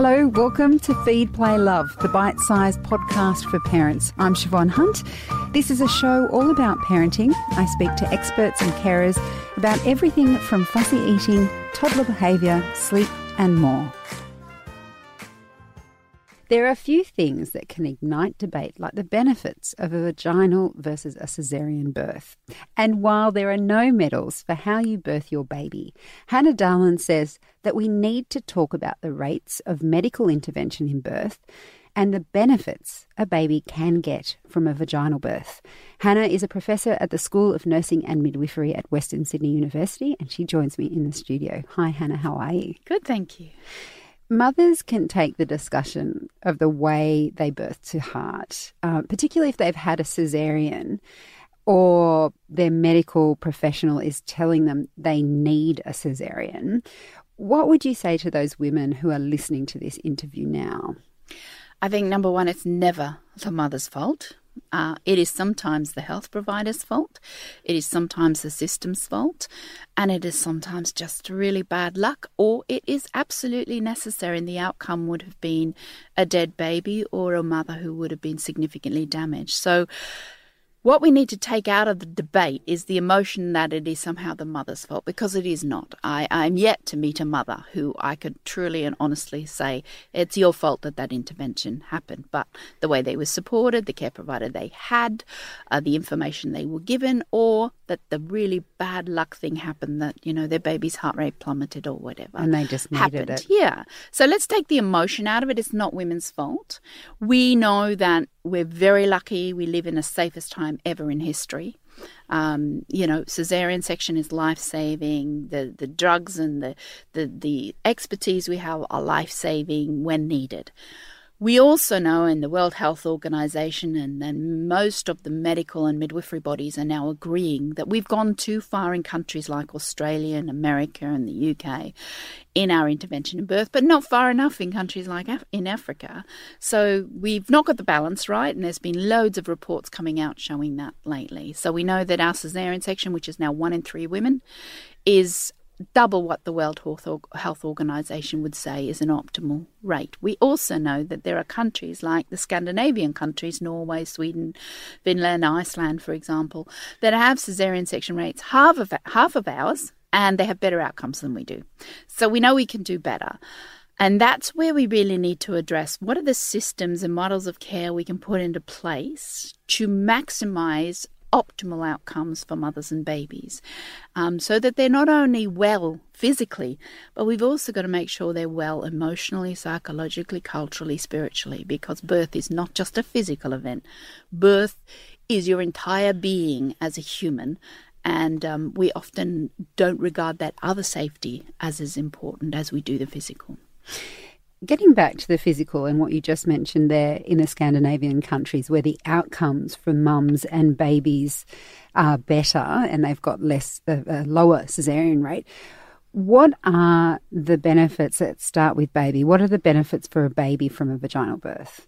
Hello, welcome to Feed, Play, Love, the bite sized podcast for parents. I'm Siobhan Hunt. This is a show all about parenting. I speak to experts and carers about everything from fussy eating, toddler behaviour, sleep, and more. There are a few things that can ignite debate, like the benefits of a vaginal versus a caesarean birth. And while there are no medals for how you birth your baby, Hannah Dahlen says that we need to talk about the rates of medical intervention in birth and the benefits a baby can get from a vaginal birth. Hannah is a professor at the School of Nursing and Midwifery at Western Sydney University, and she joins me in the studio. Hi, Hannah, how are you? Good, thank you. Mothers can take the discussion of the way they birth to heart, uh, particularly if they've had a cesarean or their medical professional is telling them they need a cesarean. What would you say to those women who are listening to this interview now? I think number one, it's never the mother's fault. Uh, it is sometimes the health provider's fault, it is sometimes the system's fault, and it is sometimes just really bad luck, or it is absolutely necessary, and the outcome would have been a dead baby or a mother who would have been significantly damaged. So, what we need to take out of the debate is the emotion that it is somehow the mother's fault, because it is not. I, I'm yet to meet a mother who I could truly and honestly say it's your fault that that intervention happened. But the way they were supported, the care provider they had, uh, the information they were given, or that the really bad luck thing happened that, you know, their baby's heart rate plummeted or whatever. And they just needed happened. it. Yeah. So let's take the emotion out of it. It's not women's fault. We know that we're very lucky. We live in the safest time ever in history. Um, you know, cesarean section is life saving. The the drugs and the, the the expertise we have are life saving when needed. We also know, in the World Health Organization and, and most of the medical and midwifery bodies are now agreeing that we've gone too far in countries like Australia and America and the UK in our intervention in birth, but not far enough in countries like Af- in Africa. So we've not got the balance right, and there's been loads of reports coming out showing that lately. So we know that our cesarean section, which is now one in three women, is double what the World Health Organization would say is an optimal rate. We also know that there are countries like the Scandinavian countries, Norway, Sweden, Finland, Iceland, for example, that have cesarean section rates half of half of ours, and they have better outcomes than we do. So we know we can do better. And that's where we really need to address what are the systems and models of care we can put into place to maximize optimal outcomes for mothers and babies um, so that they're not only well physically, but we've also got to make sure they're well emotionally, psychologically, culturally, spiritually, because birth is not just a physical event. Birth is your entire being as a human. And um, we often don't regard that other safety as as important as we do the physical. Getting back to the physical and what you just mentioned there in the Scandinavian countries where the outcomes for mums and babies are better and they've got less a, a lower cesarean rate. What are the benefits that start with baby? What are the benefits for a baby from a vaginal birth?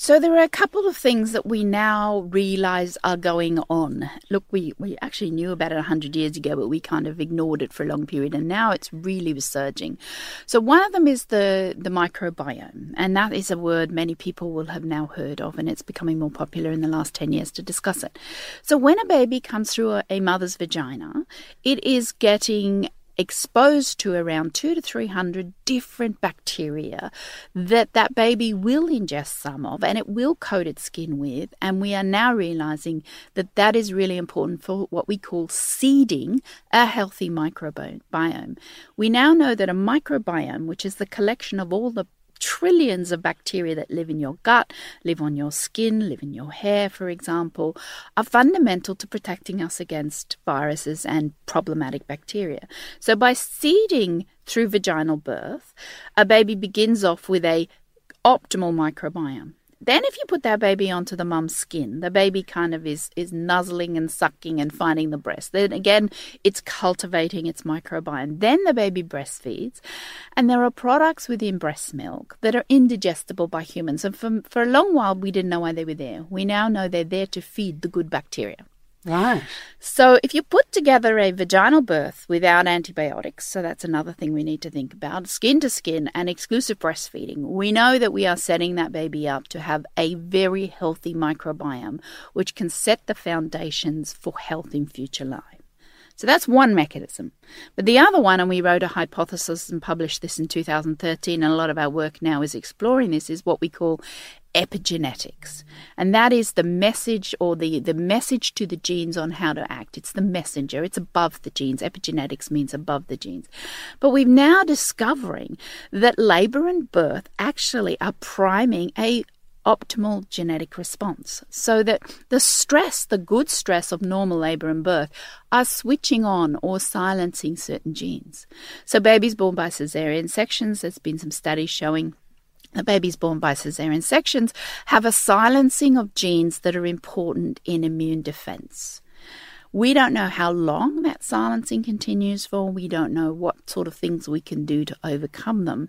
So there are a couple of things that we now realise are going on. Look, we, we actually knew about it 100 years ago, but we kind of ignored it for a long period, and now it's really resurging. So one of them is the, the microbiome, and that is a word many people will have now heard of, and it's becoming more popular in the last 10 years to discuss it. So when a baby comes through a, a mother's vagina, it is getting exposed to around two to 300 different bacteria that that baby will ingest some of and it will coat its skin with. And we are now realizing that that is really important for what we call seeding a healthy microbiome. We now know that a microbiome, which is the collection of all the trillions of bacteria that live in your gut, live on your skin, live in your hair, for example, are fundamental to protecting us against viruses and problematic bacteria. So, by seeding through vaginal birth, a baby begins off with a optimal microbiome. Then, if you put that baby onto the mum's skin, the baby kind of is, is nuzzling and sucking and finding the breast. Then again, it's cultivating its microbiome. Then the baby breastfeeds. And there are products within breast milk that are indigestible by humans. And for, for a long while, we didn't know why they were there. We now know they're there to feed the good bacteria. Right. So, if you put together a vaginal birth without antibiotics, so that's another thing we need to think about, skin to skin and exclusive breastfeeding, we know that we are setting that baby up to have a very healthy microbiome, which can set the foundations for health in future life. So that's one mechanism. But the other one, and we wrote a hypothesis and published this in 2013, and a lot of our work now is exploring this, is what we call epigenetics. And that is the message or the, the message to the genes on how to act. It's the messenger, it's above the genes. Epigenetics means above the genes. But we're now discovering that labor and birth actually are priming a optimal genetic response so that the stress, the good stress of normal labor and birth, are switching on or silencing certain genes. So, babies born by cesarean sections, there's been some studies showing that babies born by cesarean sections have a silencing of genes that are important in immune defense. We don't know how long that silencing continues for. We don't know what sort of things we can do to overcome them.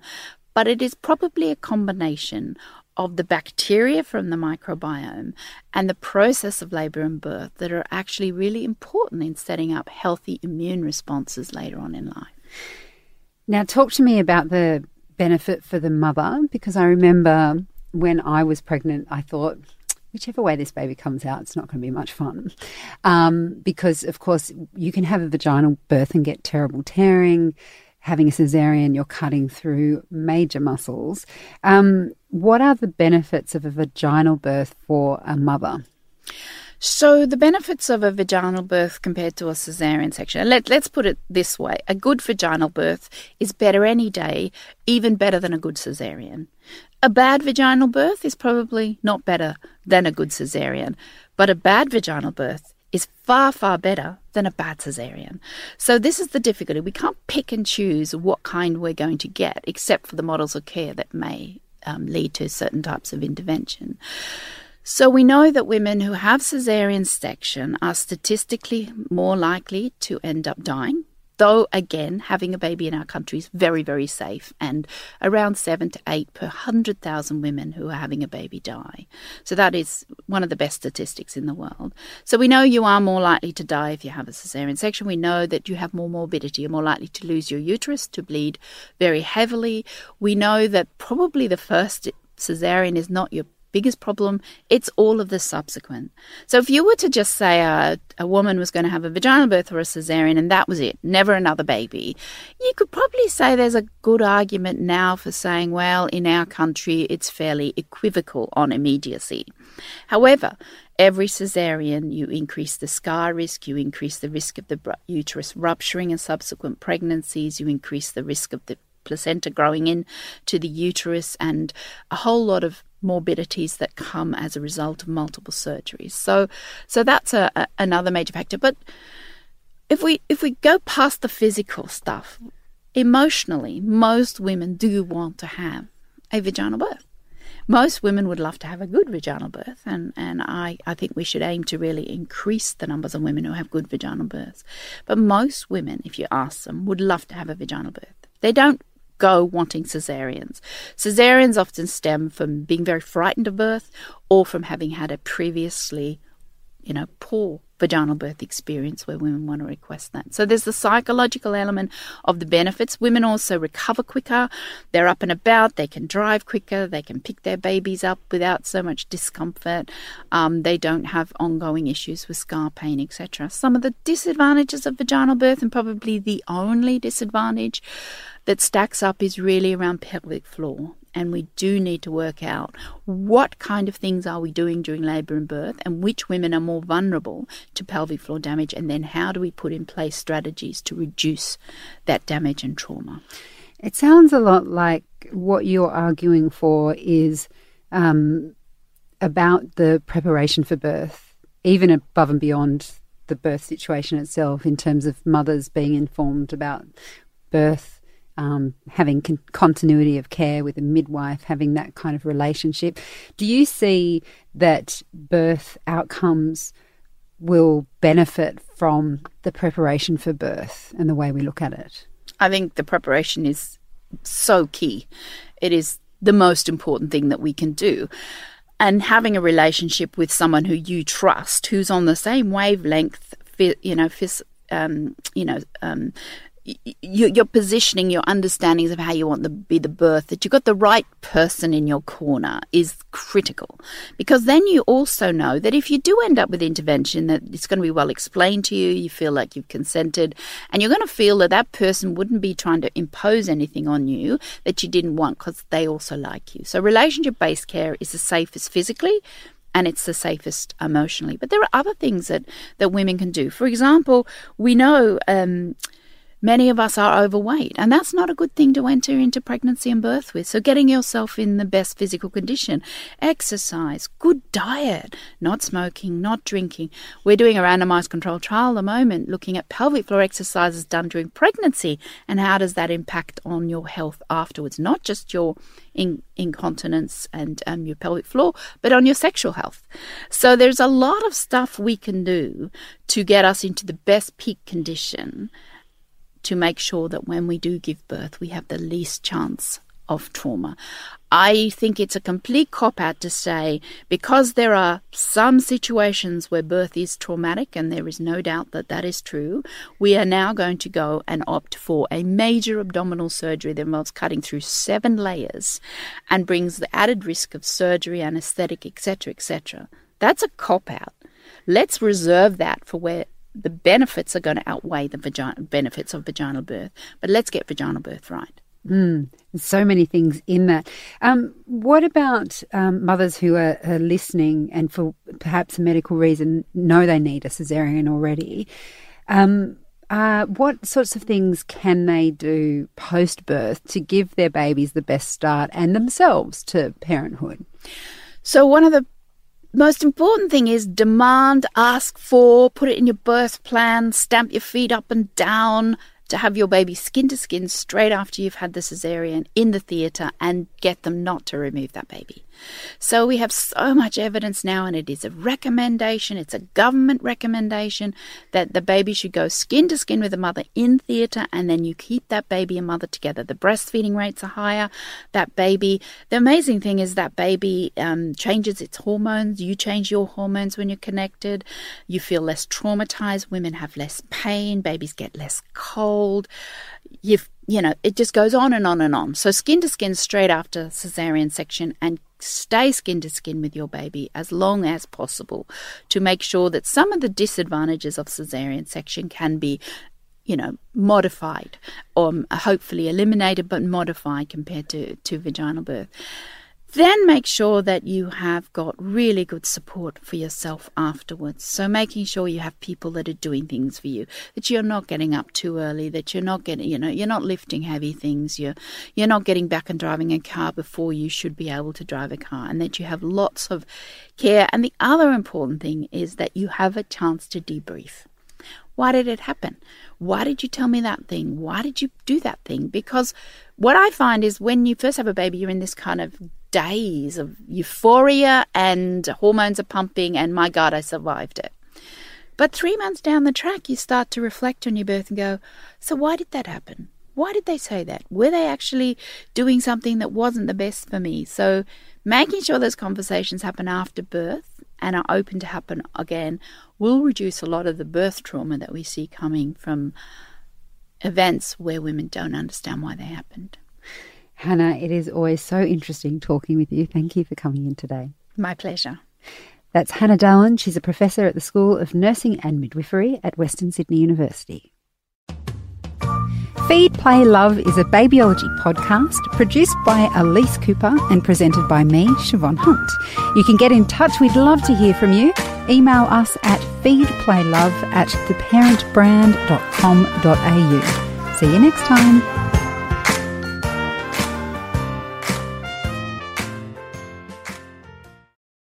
But it is probably a combination of the bacteria from the microbiome and the process of labor and birth that are actually really important in setting up healthy immune responses later on in life. Now, talk to me about the benefit for the mother because I remember when I was pregnant, I thought, whichever way this baby comes out, it's not going to be much fun. Um, because, of course, you can have a vaginal birth and get terrible tearing having a cesarean, you're cutting through major muscles. Um, what are the benefits of a vaginal birth for a mother? So, the benefits of a vaginal birth compared to a cesarean section, let, let's put it this way a good vaginal birth is better any day, even better than a good cesarean. A bad vaginal birth is probably not better than a good cesarean, but a bad vaginal birth is far, far better than a bad cesarean. So, this is the difficulty. We can't pick and choose what kind we're going to get, except for the models of care that may um, lead to certain types of intervention. So, we know that women who have cesarean section are statistically more likely to end up dying Though, again, having a baby in our country is very, very safe, and around seven to eight per 100,000 women who are having a baby die. So, that is one of the best statistics in the world. So, we know you are more likely to die if you have a cesarean section. We know that you have more morbidity, you're more likely to lose your uterus, to bleed very heavily. We know that probably the first cesarean is not your biggest problem, it's all of the subsequent. So if you were to just say a, a woman was going to have a vaginal birth or a cesarean and that was it, never another baby, you could probably say there's a good argument now for saying, well, in our country, it's fairly equivocal on immediacy. However, every cesarean, you increase the scar risk, you increase the risk of the uterus rupturing and subsequent pregnancies, you increase the risk of the placenta growing in to the uterus and a whole lot of morbidities that come as a result of multiple surgeries. So, so that's a, a, another major factor. But if we if we go past the physical stuff, emotionally, most women do want to have a vaginal birth. Most women would love to have a good vaginal birth, and, and I, I think we should aim to really increase the numbers of women who have good vaginal births. But most women, if you ask them, would love to have a vaginal birth. They don't go wanting cesareans. Cesareans often stem from being very frightened of birth or from having had a previously, you know, poor vaginal birth experience where women want to request that. So there's the psychological element of the benefits. Women also recover quicker. They're up and about. They can drive quicker. They can pick their babies up without so much discomfort. Um, they don't have ongoing issues with scar pain, etc. Some of the disadvantages of vaginal birth, and probably the only disadvantage that stacks up is really around pelvic floor. And we do need to work out what kind of things are we doing during labour and birth and which women are more vulnerable to pelvic floor damage. And then how do we put in place strategies to reduce that damage and trauma? It sounds a lot like what you're arguing for is um, about the preparation for birth, even above and beyond the birth situation itself, in terms of mothers being informed about birth um, having con- continuity of care with a midwife, having that kind of relationship. Do you see that birth outcomes will benefit from the preparation for birth and the way we look at it? I think the preparation is so key. It is the most important thing that we can do. and having a relationship with someone who you trust, who's on the same wavelength, you know, um, you know, um, your positioning, your understandings of how you want to be the birth, that you've got the right person in your corner is critical. Because then you also know that if you do end up with intervention, that it's going to be well explained to you, you feel like you've consented, and you're going to feel that that person wouldn't be trying to impose anything on you that you didn't want because they also like you. So relationship based care is the safest physically, and it's the safest emotionally. But there are other things that, that women can do. For example, we know um, Many of us are overweight, and that's not a good thing to enter into pregnancy and birth with. So, getting yourself in the best physical condition, exercise, good diet, not smoking, not drinking. We're doing a randomized controlled trial at the moment looking at pelvic floor exercises done during pregnancy and how does that impact on your health afterwards, not just your in, incontinence and um, your pelvic floor, but on your sexual health. So, there's a lot of stuff we can do to get us into the best peak condition to make sure that when we do give birth, we have the least chance of trauma. I think it's a complete cop out to say because there are some situations where birth is traumatic, and there is no doubt that that is true, we are now going to go and opt for a major abdominal surgery that involves cutting through seven layers and brings the added risk of surgery, anesthetic, etc., etc. That's a cop out. Let's reserve that for where the benefits are going to outweigh the vagina, benefits of vaginal birth. But let's get vaginal birth right. Mm, so many things in that. Um, what about um, mothers who are, are, listening and for perhaps a medical reason know they need a cesarean already? Um, uh, what sorts of things can they do post birth to give their babies the best start and themselves to parenthood? So, one of the most important thing is demand, ask for, put it in your birth plan, stamp your feet up and down, to have your baby skin to skin straight after you've had the cesarean in the theatre and get them not to remove that baby. So we have so much evidence now, and it is a recommendation, it's a government recommendation that the baby should go skin to skin with the mother in theatre, and then you keep that baby and mother together. The breastfeeding rates are higher. That baby, the amazing thing is that baby um, changes its hormones. You change your hormones when you're connected. You feel less traumatized. Women have less pain. Babies get less cold. You've you know, it just goes on and on and on. So, skin to skin straight after cesarean section and stay skin to skin with your baby as long as possible to make sure that some of the disadvantages of cesarean section can be you know modified or um, hopefully eliminated but modified compared to, to vaginal birth then make sure that you have got really good support for yourself afterwards. So making sure you have people that are doing things for you, that you're not getting up too early, that you're not getting, you know, you're not lifting heavy things, you're you're not getting back and driving a car before you should be able to drive a car, and that you have lots of care. And the other important thing is that you have a chance to debrief. Why did it happen? Why did you tell me that thing? Why did you do that thing? Because what I find is when you first have a baby, you're in this kind of days of euphoria and hormones are pumping, and my God, I survived it. But three months down the track, you start to reflect on your birth and go, So, why did that happen? Why did they say that? Were they actually doing something that wasn't the best for me? So, making sure those conversations happen after birth and are open to happen again will reduce a lot of the birth trauma that we see coming from events where women don't understand why they happened. Hannah, it is always so interesting talking with you. Thank you for coming in today. My pleasure. That's Hannah Dahlen. She's a professor at the School of Nursing and Midwifery at Western Sydney University. Feed, Play, Love is a babyology podcast produced by Elise Cooper and presented by me, Siobhan Hunt. You can get in touch. We'd love to hear from you. Email us at feedplaylove at theparentbrand.com.au. See you next time.